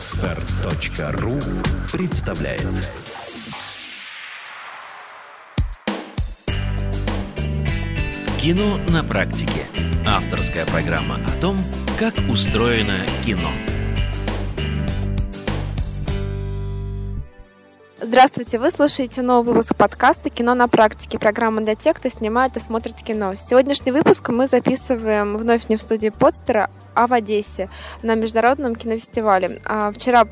Отстар.ру представляет Кино на практике. Авторская программа о том, как устроено кино. Здравствуйте, вы слушаете новый выпуск подкаста «Кино на практике», программа для тех, кто снимает и смотрит кино. Сегодняшний выпуск мы записываем вновь не в студии Подстера, а в Одессе на международном кинофестивале. А вчера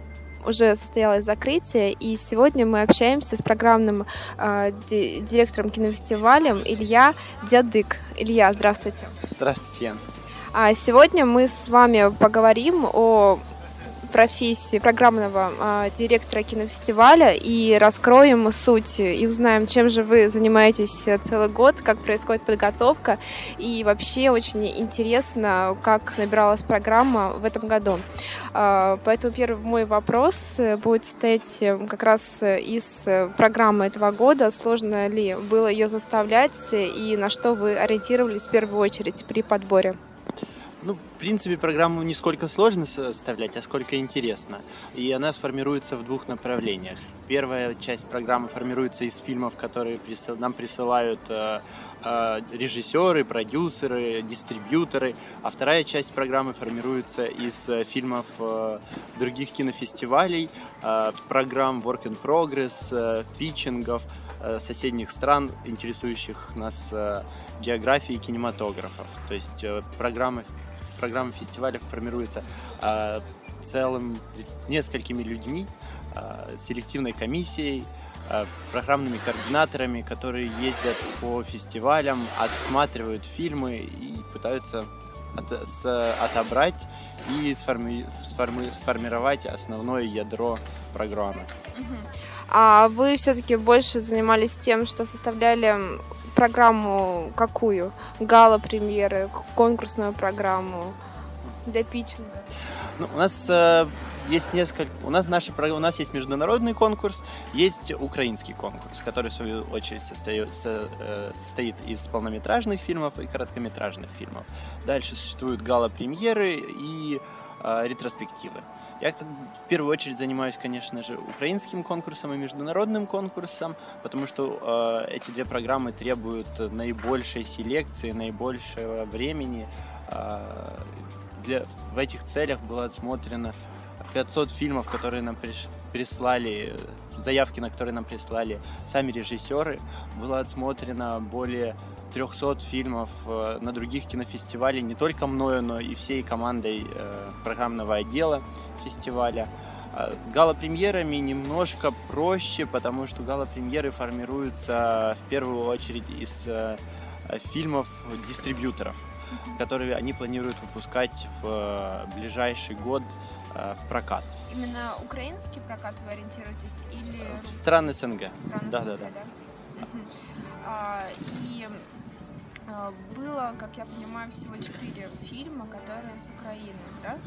уже состоялось закрытие, и сегодня мы общаемся с программным э, директором кинофестиваля Илья Дядык. Илья, здравствуйте. Здравствуйте. А сегодня мы с вами поговорим о профессии программного э, директора кинофестиваля и раскроем суть и узнаем, чем же вы занимаетесь целый год, как происходит подготовка и вообще очень интересно, как набиралась программа в этом году. Э, поэтому первый мой вопрос будет состоять как раз из программы этого года. Сложно ли было ее заставлять и на что вы ориентировались в первую очередь при подборе? Ну, в принципе, программу не сколько сложно составлять, а сколько интересно. И она сформируется в двух направлениях. Первая часть программы формируется из фильмов, которые нам присылают э, э, режиссеры, продюсеры, дистрибьюторы. А вторая часть программы формируется из э, фильмов других кинофестивалей, программ Work in Progress, питчингов соседних стран, интересующих нас географией кинематографов. То есть программы программа фестиваля формируется э, целым несколькими людьми, э, селективной комиссией, э, программными координаторами, которые ездят по фестивалям, отсматривают фильмы и пытаются от, с, отобрать и сформи, сформи, сформировать основное ядро программы. А вы все-таки больше занимались тем, что составляли программу какую? Гала-премьеры, конкурсную программу для питчинга? Ну, у нас э, есть несколько... У нас, наши, у нас есть международный конкурс, есть украинский конкурс, который, в свою очередь, состоит, со, э, состоит из полнометражных фильмов и короткометражных фильмов. Дальше существуют гала-премьеры и э, ретроспективы. Я в первую очередь занимаюсь, конечно же, украинским конкурсом и международным конкурсом, потому что э, эти две программы требуют наибольшей селекции, наибольшего времени. Э, для, в этих целях было отсмотрено 500 фильмов, которые нам приш... прислали, заявки на которые нам прислали сами режиссеры. Было отсмотрено более 300 фильмов э, на других кинофестивалях, не только мною, но и всей командой э, программного отдела фестиваля. А гала-премьерами немножко проще, потому что гала-премьеры формируются в первую очередь из э, фильмов дистрибьюторов, которые они планируют выпускать в ближайший год в прокат. Именно украинский прокат вы ориентируетесь или... Страны СНГ. Страны да, СНГ, да, да. да? А, и а, было, как я понимаю, всего четыре фильма, которые с Украины, да?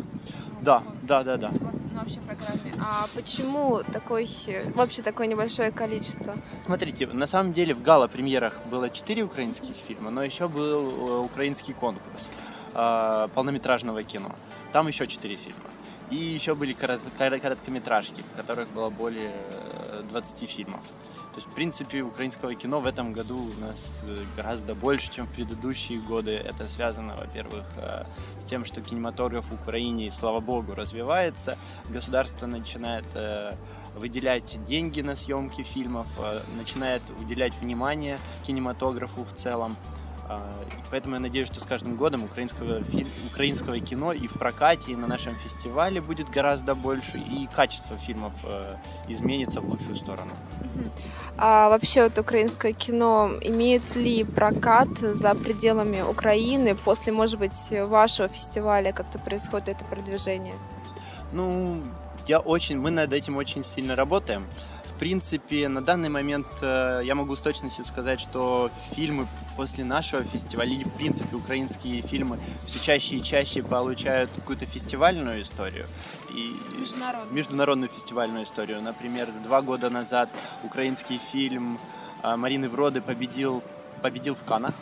Да, да, да, да. В, на общей программе. А почему такой, вообще такое небольшое количество? Смотрите, на самом деле в гала-премьерах было четыре украинских фильма, но еще был э, украинский конкурс э, полнометражного кино. Там еще четыре фильма. И еще были короткометражки, в которых было более 20 э, фильмов. То есть, в принципе, украинского кино в этом году у нас э, гораздо больше, чем в предыдущие годы. Это связано, во-первых, э, с тем, что кинематограф в Украине, слава богу, развивается. Государство начинает выделять деньги на съемки фильмов, начинает уделять внимание кинематографу в целом. А, поэтому я надеюсь, что с каждым годом украинского, фильм, украинского кино и в прокате, и на нашем фестивале будет гораздо больше, и качество фильмов э, изменится в лучшую сторону. А вообще вот украинское кино имеет ли прокат за пределами Украины после, может быть, вашего фестиваля как-то происходит это продвижение? Ну, я очень, мы над этим очень сильно работаем принципе, на данный момент э, я могу с точностью сказать, что фильмы после нашего фестиваля, или в принципе украинские фильмы все чаще и чаще получают какую-то фестивальную историю. И международную. международную фестивальную историю. Например, два года назад украинский фильм э, Марины Вроды победил, победил в Канах.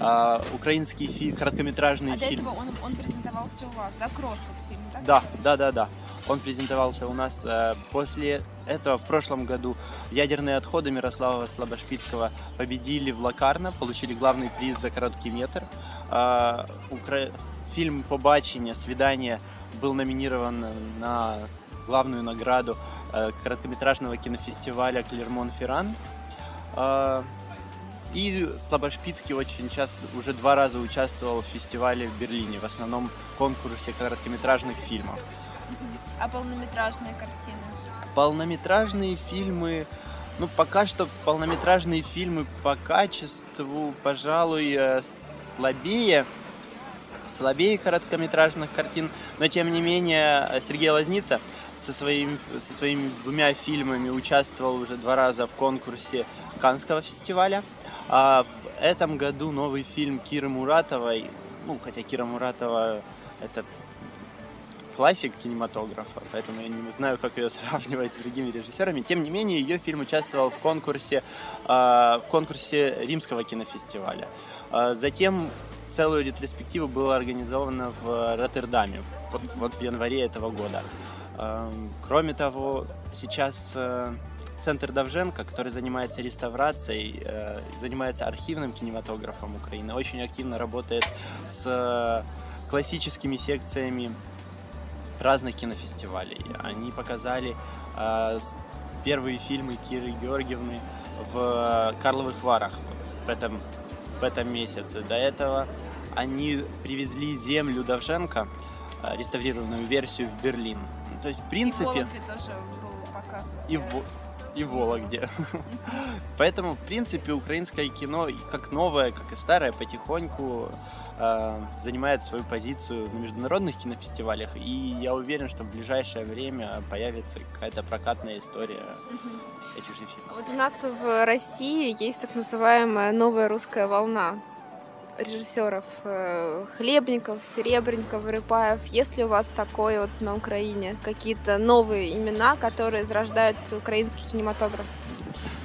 Uh, украинский фильм, короткометражный а фильм. Он, он презентовался у вас? «Закрос» вот фильм, так? Да, да, да, да. Он презентовался у нас э, после этого в прошлом году ядерные отходы Мирослава Слабошпицкого победили в Лакарно, получили главный приз за короткий метр. Э, укра... Фильм «Побачення. Свидание» был номинирован на главную награду э, короткометражного кинофестиваля Клермон-Ферран. Э, и Слабошпицкий очень часто, уже два раза участвовал в фестивале в Берлине, в основном конкурсе короткометражных фильмов. А полнометражные картины? Полнометражные фильмы, ну пока что полнометражные фильмы по качеству, пожалуй, э, слабее, слабее короткометражных картин, но тем не менее Сергей Лазница со, своим, со своими двумя фильмами участвовал уже два раза в конкурсе Канского фестиваля. А в этом году новый фильм Киры Муратовой, ну, хотя Кира Муратова это классик кинематографа, поэтому я не знаю, как ее сравнивать с другими режиссерами. Тем не менее, ее фильм участвовал в конкурсе, э, в конкурсе Римского кинофестиваля. Э, затем целую ретроспективу было организовано в Роттердаме, вот, вот в январе этого года. Э, кроме того, сейчас э, Центр Давженко, который занимается реставрацией, э, занимается архивным кинематографом Украины, очень активно работает с э, классическими секциями разных кинофестивалей. Они показали э, первые фильмы Киры Георгиевны в Карловых Варах в этом, в этом месяце. До этого они привезли землю Давженко, реставрированную версию в Берлин. То есть, в принципе... И тоже был показ. И в, и в Вологде. Поэтому, в принципе, украинское кино, как новое, как и старое, потихоньку э, занимает свою позицию на международных кинофестивалях. И я уверен, что в ближайшее время появится какая-то прокатная история этих же фильмов. Вот у нас в России есть так называемая новая русская волна режиссеров э, Хлебников, Серебренников, Рыпаев. Есть ли у вас такое вот на Украине? Какие-то новые имена, которые зарождают украинский кинематограф?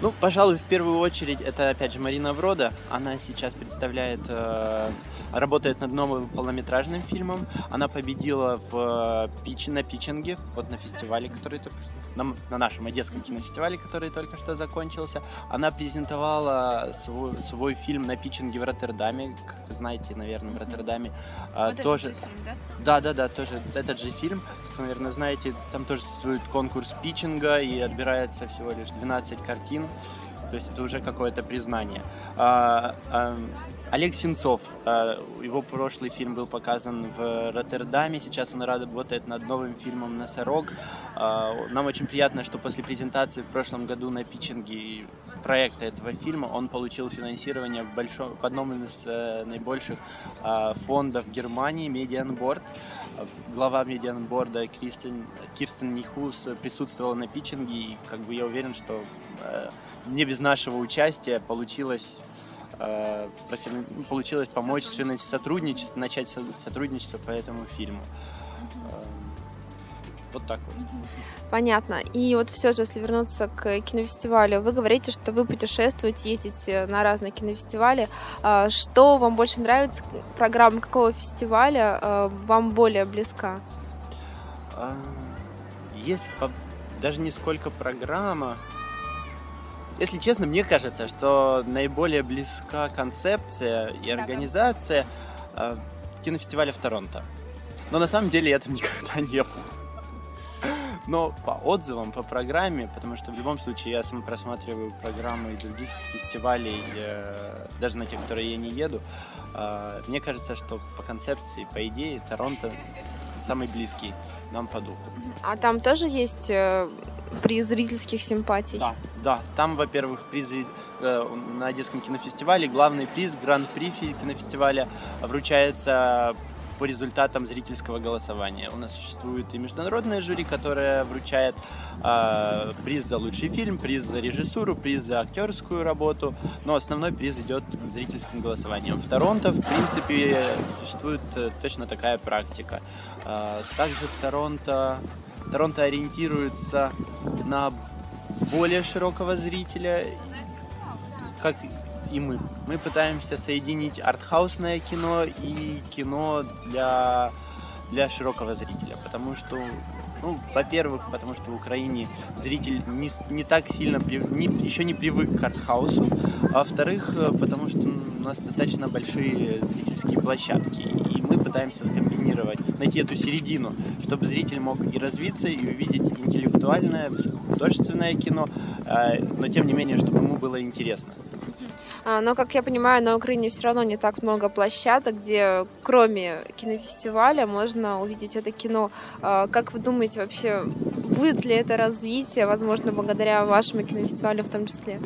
Ну, пожалуй, в первую очередь это, опять же, Марина Врода. Она сейчас представляет, э, работает над новым полнометражным фильмом. Она победила в э, на питчинге, вот на фестивале, который на, на нашем одесском кинофестивале, который только что закончился. Она презентовала свой, свой фильм на питчинге в Роттердаме. Как вы знаете, наверное, в Роттердаме. А, вот тоже... Фильм, да? да, да, да, тоже этот же фильм. Как вы, наверное, знаете, там тоже существует конкурс питчинга и отбирается всего лишь 12 картин. То есть это уже какое-то признание. А, а, Олег Сенцов, а, его прошлый фильм был показан в Роттердаме, сейчас он работает над новым фильмом «Носорог». А, нам очень приятно, что после презентации в прошлом году на питчинге проекта этого фильма он получил финансирование в, большом, в одном из э, наибольших а, фондов Германии, Medienboard. Глава Medienboard а Кристен, Кирстен Нихус присутствовала на питчинге, и как бы я уверен, что э, не без нашего участия получилось э, профин... получилось помочь сотрудничество, начать сотрудничество по этому фильму. Э, вот так вот. Понятно. И вот все же, если вернуться к кинофестивалю, вы говорите, что вы путешествуете, ездите на разные кинофестивали. А, что вам больше нравится? Программа какого фестиваля э, вам более близка? Есть даже не сколько программа, если честно, мне кажется, что наиболее близка концепция и организация э, кинофестиваля в Торонто. Но на самом деле я там никогда не был. Но по отзывам, по программе, потому что в любом случае я сам просматриваю программы других фестивалей, э, даже на те, которые я не еду, э, мне кажется, что по концепции, по идее, Торонто самый близкий нам по духу. А там тоже есть приз зрительских симпатий? Да, да. Там, во-первых, приз э, на Одесском кинофестивале, главный приз, гран-при кинофестиваля вручается по результатам зрительского голосования. У нас существует и международное жюри, которое вручает э, приз за лучший фильм, приз за режиссуру, приз за актерскую работу, но основной приз идет зрительским голосованиям. В Торонто, в принципе, существует э, точно такая практика. Э, также в Торонто, Торонто ориентируется на более широкого зрителя, как и мы. Мы пытаемся соединить артхаусное кино и кино для для широкого зрителя, потому что, ну, во-первых, потому что в Украине зритель не, не так сильно, при, не, еще не привык к артхаусу, а во-вторых, э, потому что у нас достаточно большие зрительские площадки, и пытаемся скомбинировать, найти эту середину, чтобы зритель мог и развиться, и увидеть интеллектуальное, высокохудожественное кино, э, но тем не менее, чтобы ему было интересно. А, но, как я понимаю, на Украине все равно не так много площадок, где кроме кинофестиваля можно увидеть это кино. А, как вы думаете, вообще будет ли это развитие, возможно, благодаря вашему кинофестивалю в том числе?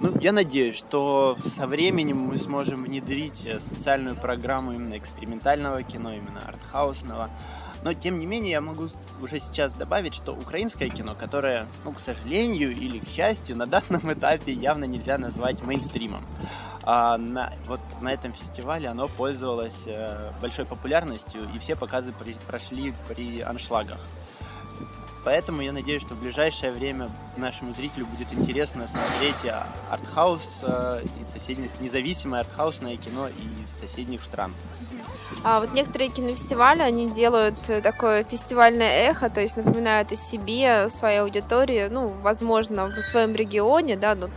Ну, я надеюсь, что со временем мы сможем внедрить э, специальную программу именно экспериментального кино, именно артхаусного, но, тем не менее, я могу уже сейчас добавить, что украинское кино, которое, ну, к сожалению или к счастью, на данном этапе явно нельзя назвать мейнстримом. А на, вот на этом фестивале оно пользовалось э, большой популярностью, и все показы при, прошли при аншлагах. Поэтому я надеюсь, что в ближайшее время нашему зрителю будет интересно смотреть артхаус э, из соседних, независимое артхаусное кино из соседних стран. А вот некоторые кинофестивали, они делают такое фестивальное эхо, то есть напоминают о себе, своей аудитории, ну, возможно, в своем регионе, да, но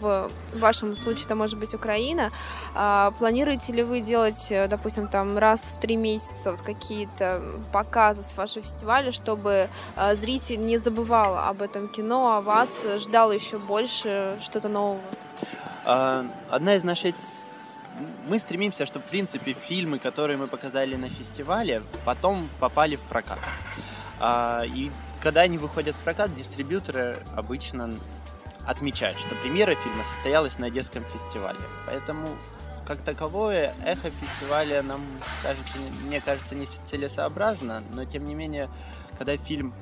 в вашем случае это может быть Украина. А, планируете ли вы делать, допустим, там раз в три месяца вот какие-то показы с вашего фестиваля, чтобы а, зритель не забывал об этом кино, а вас ждал еще больше что-то нового? А, одна из наших мы стремимся, чтобы, в принципе, фильмы, которые мы показали на фестивале, потом попали в прокат. А, и когда они выходят в прокат, дистрибьюторы обычно отмечают, что премьера фильма состоялась на Одесском фестивале. Поэтому, как таковое, эхо фестиваля нам кажется, мне кажется, не целесообразно, но тем не менее, когда фильм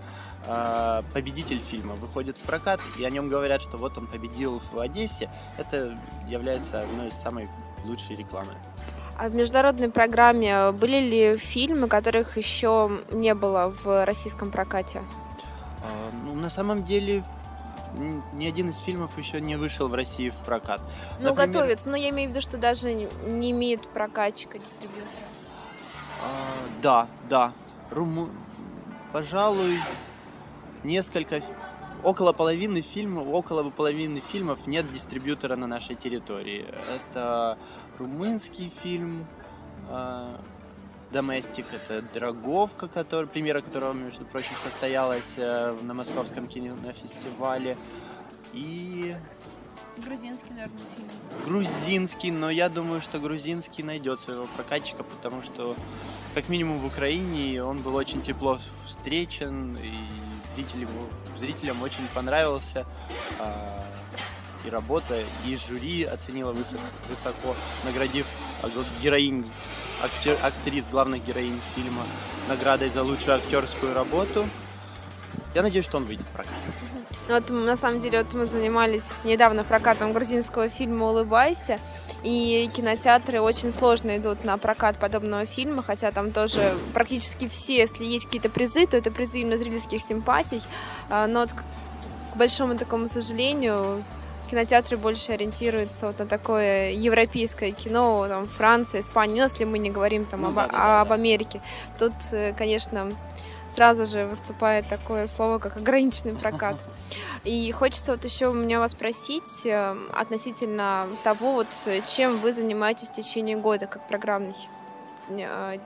а, победитель фильма выходит в прокат, и о нем говорят, что вот он победил в Одессе, это является одной из самых лучшей рекламы. А в международной программе были ли фильмы, которых еще не было в российском прокате? А, ну, на самом деле ни один из фильмов еще не вышел в России в прокат. Ну, Например... готовится, но я имею в виду, что даже не имеет прокатчика, дистрибьютора. А, да, да. Руму... Пожалуй, несколько около половины фильмов, около половины фильмов нет дистрибьютора на нашей территории. Это румынский фильм, Доместик, это Драговка, который, премьера которого, между прочим, состоялась э, на Московском кинофестивале. И Грузинский, наверное, фильм. Грузинский, но я думаю, что грузинский найдет своего прокатчика, потому что, как минимум в Украине, он был очень тепло встречен, и зрителям, зрителям очень понравился. А, и работа, и жюри оценила высоко, высоко наградив героинь, актер, актрис, главных героинь фильма наградой за лучшую актерскую работу. Я надеюсь, что он выйдет в прокат. Ну, вот, на самом деле, вот мы занимались недавно прокатом грузинского фильма «Улыбайся», и кинотеатры очень сложно идут на прокат подобного фильма, хотя там тоже практически все, если есть какие-то призы, то это призы именно зрительских симпатий. А, но вот, к большому такому сожалению, кинотеатры больше ориентируются вот на такое европейское кино, там, Франция, Испания, ну, если мы не говорим там ну, об, да, да, об Америке. Тут, э, конечно, сразу же выступает такое слово, как ограниченный прокат. И хочется вот еще у меня вас спросить э, относительно того, вот чем вы занимаетесь в течение года как программный э,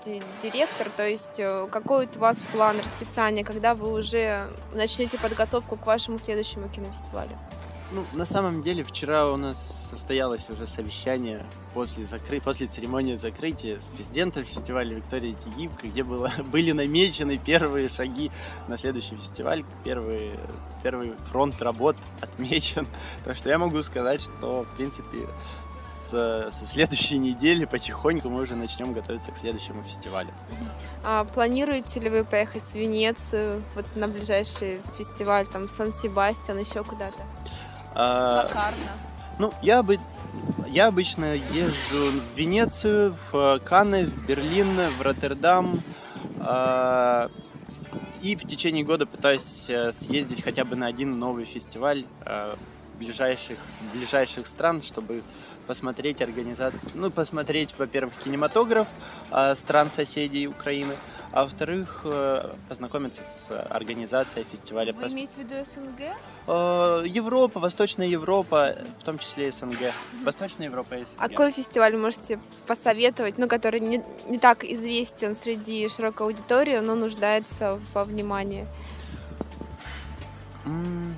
директор, то есть э, какой у вас план расписания, когда вы уже начнете подготовку к вашему следующему кинофестивалю? Ну, на самом деле, вчера у нас состоялось уже совещание после, закры... после церемонии закрытия с президентом фестиваля Виктория Тигибко, где было... были намечены первые шаги на следующий фестиваль, первый, первый фронт работ отмечен. Так что я могу сказать, что, в принципе, со следующей недели потихоньку мы уже начнем готовиться к следующему фестивалю. А планируете ли вы поехать в Венецию, вот на ближайший фестиваль, там, Сан-Себастьян, еще куда-то? Лакарно. Ну, я бы я обычно езжу в Венецию, в Канны, в Берлин, в Роттердам. Э, и в течение года пытаюсь э, съездить хотя бы на один новый фестиваль э, ближайших, ближайших стран, чтобы посмотреть организацию, ну, посмотреть, во-первых, кинематограф стран соседей Украины, а во-вторых, э, познакомиться с организацией фестиваля. Вы имеете в виду СНГ? Э, Европа, Восточная Европа, в том числе и СНГ. Восточная Европа и СНГ. А какой фестиваль можете посоветовать, ну, который не, не так известен среди широкой аудитории, но нуждается во внимании?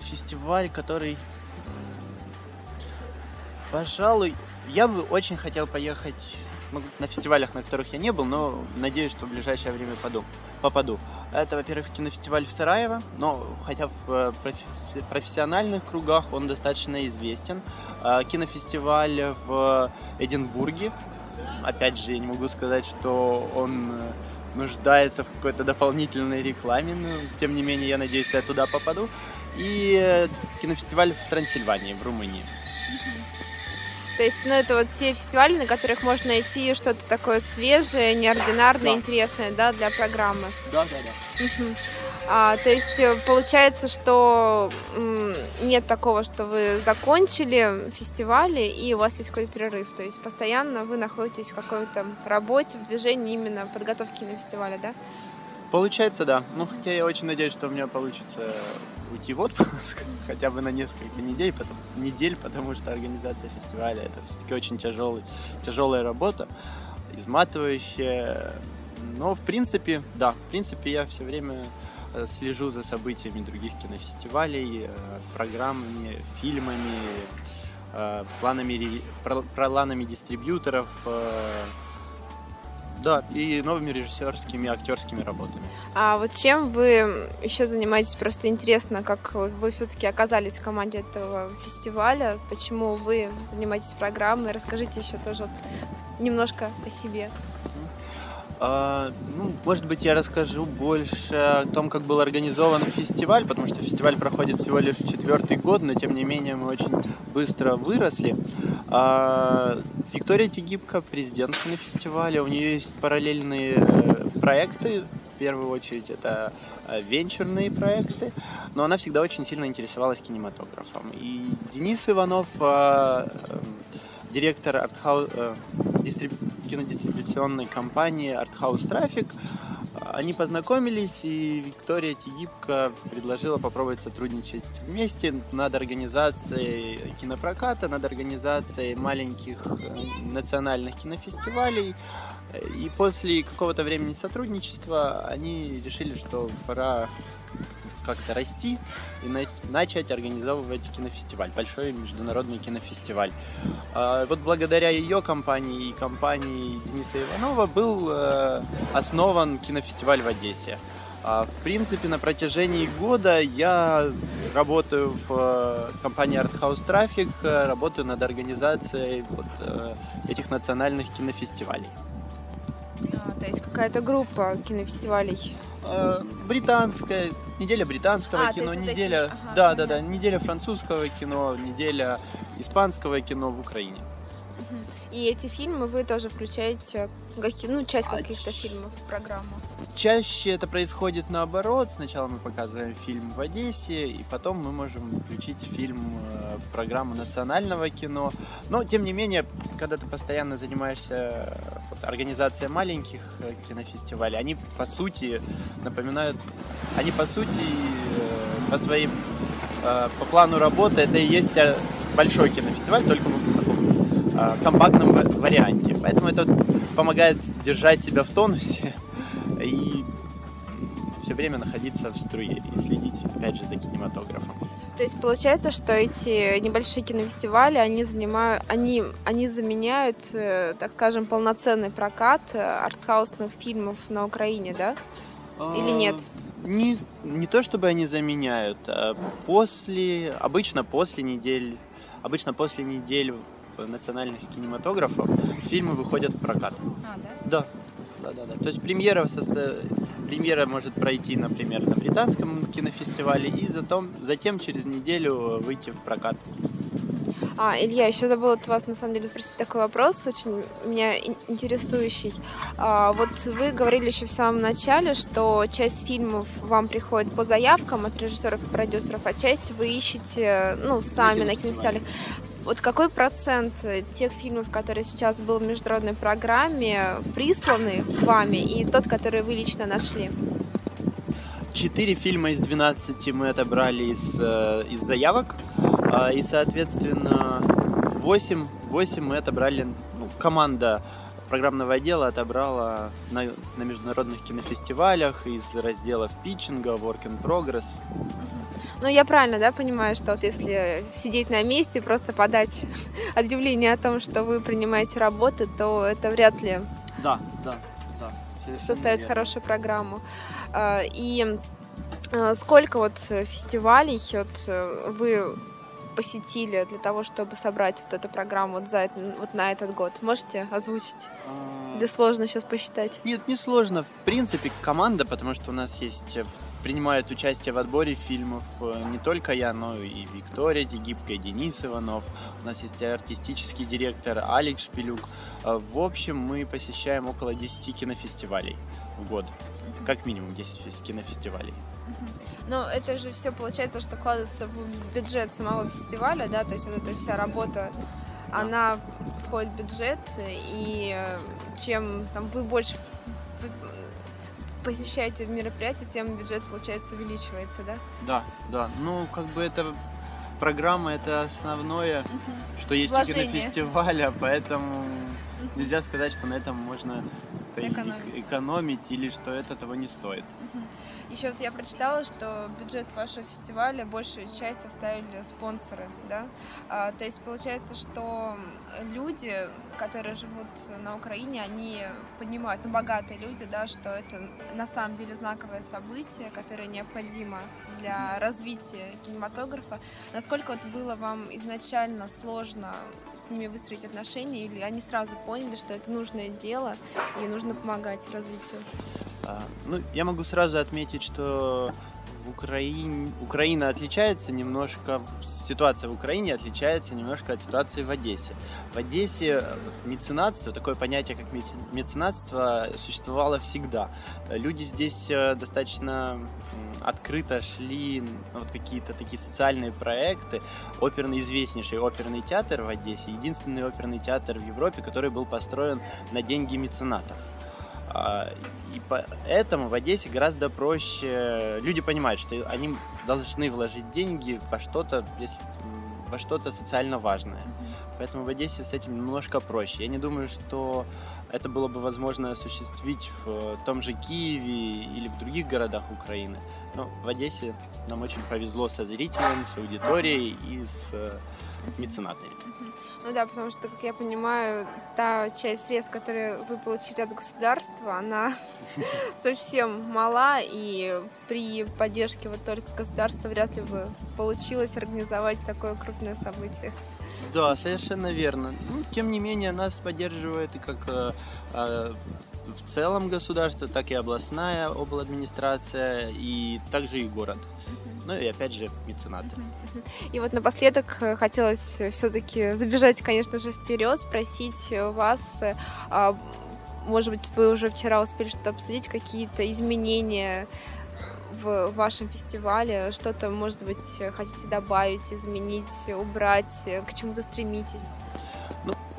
Фестиваль, который... Пожалуй, я бы очень хотел поехать на фестивалях, на которых я не был, но надеюсь, что в ближайшее время поду, попаду. Это, во-первых, кинофестиваль в Сараево, но хотя в э, профи- профессиональных кругах он достаточно известен. А, Кинофестиваль в Эдинбурге. Опять же, я не могу сказать, что он э, нуждается в какой-то дополнительной рекламе, но тем не менее, я надеюсь, я туда попаду. И э, кинофестиваль в Трансильвании, в Румынии. То есть, ну, это вот те фестивали, на которых можно найти что-то такое свежее, неординарное, Да. интересное, да, для программы. Да, да, да. А, то есть э, получается, что нет такого, что вы закончили фестивали и у вас есть какой-то перерыв. То есть постоянно вы находитесь в какой-то работе, в движении именно подготовки на фестивале, да? Получается, да. Ну, хотя я очень надеюсь, что у меня получится уйти в отпуск хотя бы на несколько недель, потому, недель, потому что организация фестиваля это все-таки очень тяжелый, тяжелая работа, изматывающая. Но, в принципе, да, в принципе, я все время э, слежу за событиями других кинофестивалей, э, программами, фильмами, э, планами, планами дистрибьюторов, да, и новыми режиссерскими, актерскими работами. А вот чем вы еще занимаетесь? Просто интересно, как вы все-таки оказались в команде этого фестиваля, почему вы занимаетесь программой. Расскажите еще тоже вот немножко о себе. А, ну, может быть, я расскажу больше о том, как был организован фестиваль, потому что фестиваль проходит всего лишь четвертый год, но тем не менее мы очень быстро выросли. А, Виктория Тегибко, президент фестиваля, у нее есть параллельные э, проекты. В первую очередь это э, венчурные проекты, но она всегда очень сильно интересовалась кинематографом. И Денис Иванов, э, директор артхау... дистриб- кинодистрибуционной компании Arthouse Traffic. Они познакомились, и Виктория Тегибко предложила попробовать сотрудничать вместе над организацией кинопроката, над организацией маленьких э, национальных кинофестивалей. И после какого-то времени сотрудничества они решили, что пора как-то расти и на- начать организовывать кинофестиваль, большой международный кинофестиваль. А, Вот благодаря ее компании и компании Дениса Иванова был э, основан кинофестиваль в Одессе. А, В принципе, на протяжении года я работаю в э, компании Arthouse Traffic, э, работаю над организацией вот, этих национальных кинофестивалей. А, то есть какая-то группа кинофестивалей. Э, Британская, неделя британского А, кино, это неделя, фи- ага, да, да, да, неделя французского кино, неделя испанского кино в Украине. И эти фильмы вы тоже включаете, какие, ну, часть А, каких-то ч- фильмов программу. Чаще это происходит наоборот. Сначала мы показываем фильм в Одессе, и потом мы можем включить фильм э, в программу национального кино. Но, тем не менее, когда ты постоянно занимаешься э, вот, организацией маленьких э, кинофестивалей, они по сути напоминают, они по сути по своим, по плану работы это и есть большой кинофестиваль, только в таком компактном ва- варианте. Поэтому это помогает держать себя в тонусе и все время находиться в струе и следить, опять же, за кинематографом. То есть получается, что эти небольшие кинофестивали, они занимают, они, они заменяют, э, так скажем, полноценный прокат э, артхаусных фильмов на Украине, да? Или нет? Не, не то чтобы они заменяют. а После, обычно после недель, обычно после недель национальных кинематографов фильмы выходят в прокат. А, да? Да, да, да, да. То есть премьера, состо- премьера может пройти, например, на британском кинофестивале и затем, затем через неделю выйти в прокат. А, Илья, еще забыла от вас, на самом деле, спросить такой вопрос, очень меня интересующий. А, вот вы говорили еще в самом начале, что часть фильмов вам приходит по заявкам от режиссеров и продюсеров, а часть вы ищете, ну, сами на кинофестивалях. Вот какой процент тех фильмов, которые сейчас был в международной программе, присланы вами, и тот, который вы лично нашли? Четыре фильма из 12 мы отобрали из, э, из заявок. А, и, соответственно, 8, 8 мы отобрали, ну, команда программного отдела отобрала на, на международных кинофестивалях из разделов питчинга, work in progress. Ну, я правильно, да, понимаю, что вот если сидеть на месте, просто подать объявление о том, что вы принимаете работы, то это вряд ли да, да, да, составит хорошую программу. А, и а, сколько вот фестивалей вот э, вы посетили для того, чтобы собрать вот эту программу вот, за, вот на этот год? Можете озвучить? А... Или сложно сейчас посчитать? Нет, не сложно. В принципе, команда, потому что у нас есть э, принимают участие в отборе фильмов э, не только я, но и Виктория Дегибка, Денис Иванов. У нас есть артистический директор Алекс Шпилюк. Э, в общем, мы посещаем около 10 кинофестивалей в год. Как минимум 10 кинофестивалей. Но это же все получается, что вкладывается в бюджет самого фестиваля, да, то есть вот эта вся работа, она входит в бюджет, и э, чем там вы больше посещаете мероприятие, тем бюджет, получается, увеличивается, да? Да, да. Ну, как бы это программа это основное, угу. что есть Вложение. у кинофестиваля, поэтому нельзя сказать, что на этом можно экономить. экономить или что это того не стоит. Угу. Еще вот я прочитала, что бюджет вашего фестиваля большую часть составили спонсоры, да? А, то есть получается, что люди, которые живут на Украине, они понимают, ну богатые люди, да, что это на самом деле знаковое событие, которое необходимо для развития кинематографа. Насколько вот было вам изначально сложно с ними выстроить отношения, или они сразу поняли, что это нужное дело и нужно помогать развитию? А, ну, я могу сразу отметить, что в Украине, Украина отличается немножко, ситуация в Украине отличается немножко от ситуации в Одессе. В Одессе меценатство, такое понятие, как меценатство, существовало всегда. Люди здесь э, достаточно открыто шли вот какие-то такие социальные проекты. Оперный, известнейший оперный театр в Одессе, единственный оперный театр в Европе, который был построен на деньги меценатов. А, и поэтому в Одессе гораздо проще. Люди понимают, что они должны вложить деньги во что-то, если во что-то социально важное. Поэтому в Одессе с этим немножко проще. Я не думаю, что это было бы возможно осуществить в том же Киеве или в других городах Украины. Но в Одессе нам очень повезло со зрителем, с аудиторией и с э, меценатами. Ну да, потому что, как я понимаю, та часть средств, которые вы получили от государства, она совсем мала, и при поддержке вот только государства вряд ли бы получилось организовать такое крупное событие. Да, совершенно верно. Ну, тем не менее, нас поддерживает и как э, э, в целом государство, так и областная обладминистрация, и также и город. Ну и опять же меценаты. И вот напоследок э, хотелось все-таки забежать, конечно же, вперед, спросить вас, э, а, может быть, вы уже вчера успели что-то обсудить, какие-то изменения в вашем фестивале, что-то, может быть, хотите добавить, изменить, убрать, к чему-то стремитесь?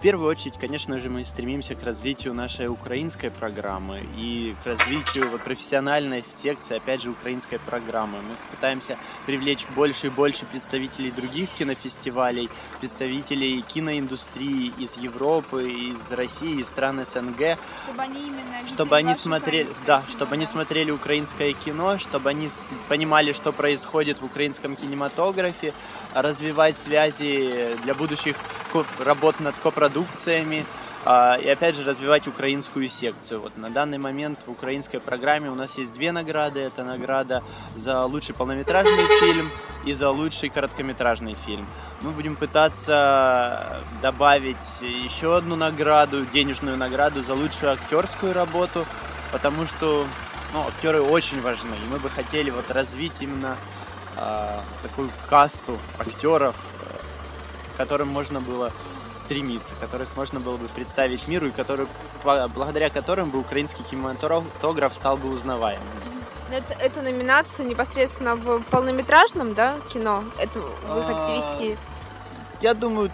В первую очередь, конечно же, мы стремимся к развитию нашей украинской программы и к развитию вот, профессиональной секции, опять же, украинской программы. Мы пытаемся привлечь больше и больше представителей других кинофестивалей, представителей киноиндустрии из Европы, из России, из стран СНГ. Чтобы они именно чтобы они смотрели, да, кино, чтобы да. они смотрели украинское кино, чтобы они понимали, что происходит в украинском кинематографе, развивать связи для будущих работ над копродукциями а, и опять же развивать украинскую секцию. Вот на данный момент в украинской программе у нас есть две награды. Это награда за лучший полнометражный фильм и за лучший короткометражный фильм. Мы будем пытаться добавить еще одну награду, денежную награду за лучшую актерскую работу, потому что ну, актеры очень важны. И мы бы хотели вот развить именно такую касту актеров, которым можно было стремиться, которых можно было бы представить миру и которые, благодаря которым бы украинский кинематограф стал бы узнаваемым. Это, эту номинацию непосредственно в полнометражном да, кино это вы хотите вести? Я думаю,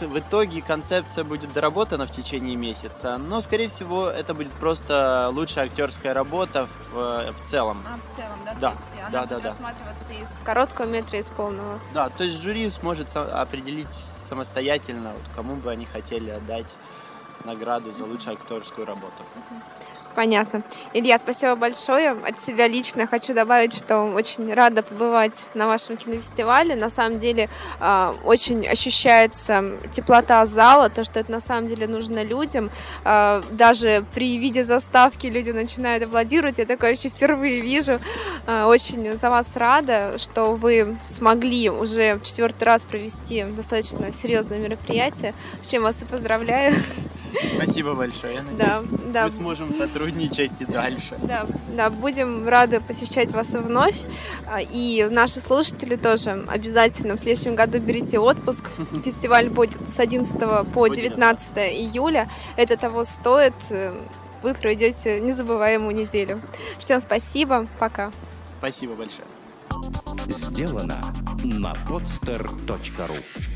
в итоге концепция будет доработана в течение месяца, но, скорее всего, это будет просто лучшая актерская работа в, в целом. А, в целом, да? Да, то есть она да, будет да, да. рассматриваться из короткого метра, из полного. Да, то есть жюри сможет определить самостоятельно, вот, кому бы они хотели отдать награду за лучшую актерскую работу. Понятно. Илья, спасибо большое. От себя лично хочу добавить, что очень рада побывать на вашем кинофестивале. На самом деле э, очень ощущается теплота зала, то, что это на самом деле нужно людям. Э, даже при виде заставки люди начинают аплодировать. Я такое еще впервые вижу. Э, очень за вас рада, что вы смогли уже в четвертый раз провести достаточно серьезное мероприятие, с чем вас и поздравляю. Спасибо большое. Я Да, надеюсь, да. мы сможем сотрудничать и дальше. Да, да, будем рады посещать вас и вновь. А, И наши слушатели тоже обязательно в следующем году берите отпуск. Фестиваль будет с 11 по 19 июля. Это того стоит. Вы проведете незабываемую неделю. Всем спасибо. Пока. Спасибо большое. Сделано на podster.ru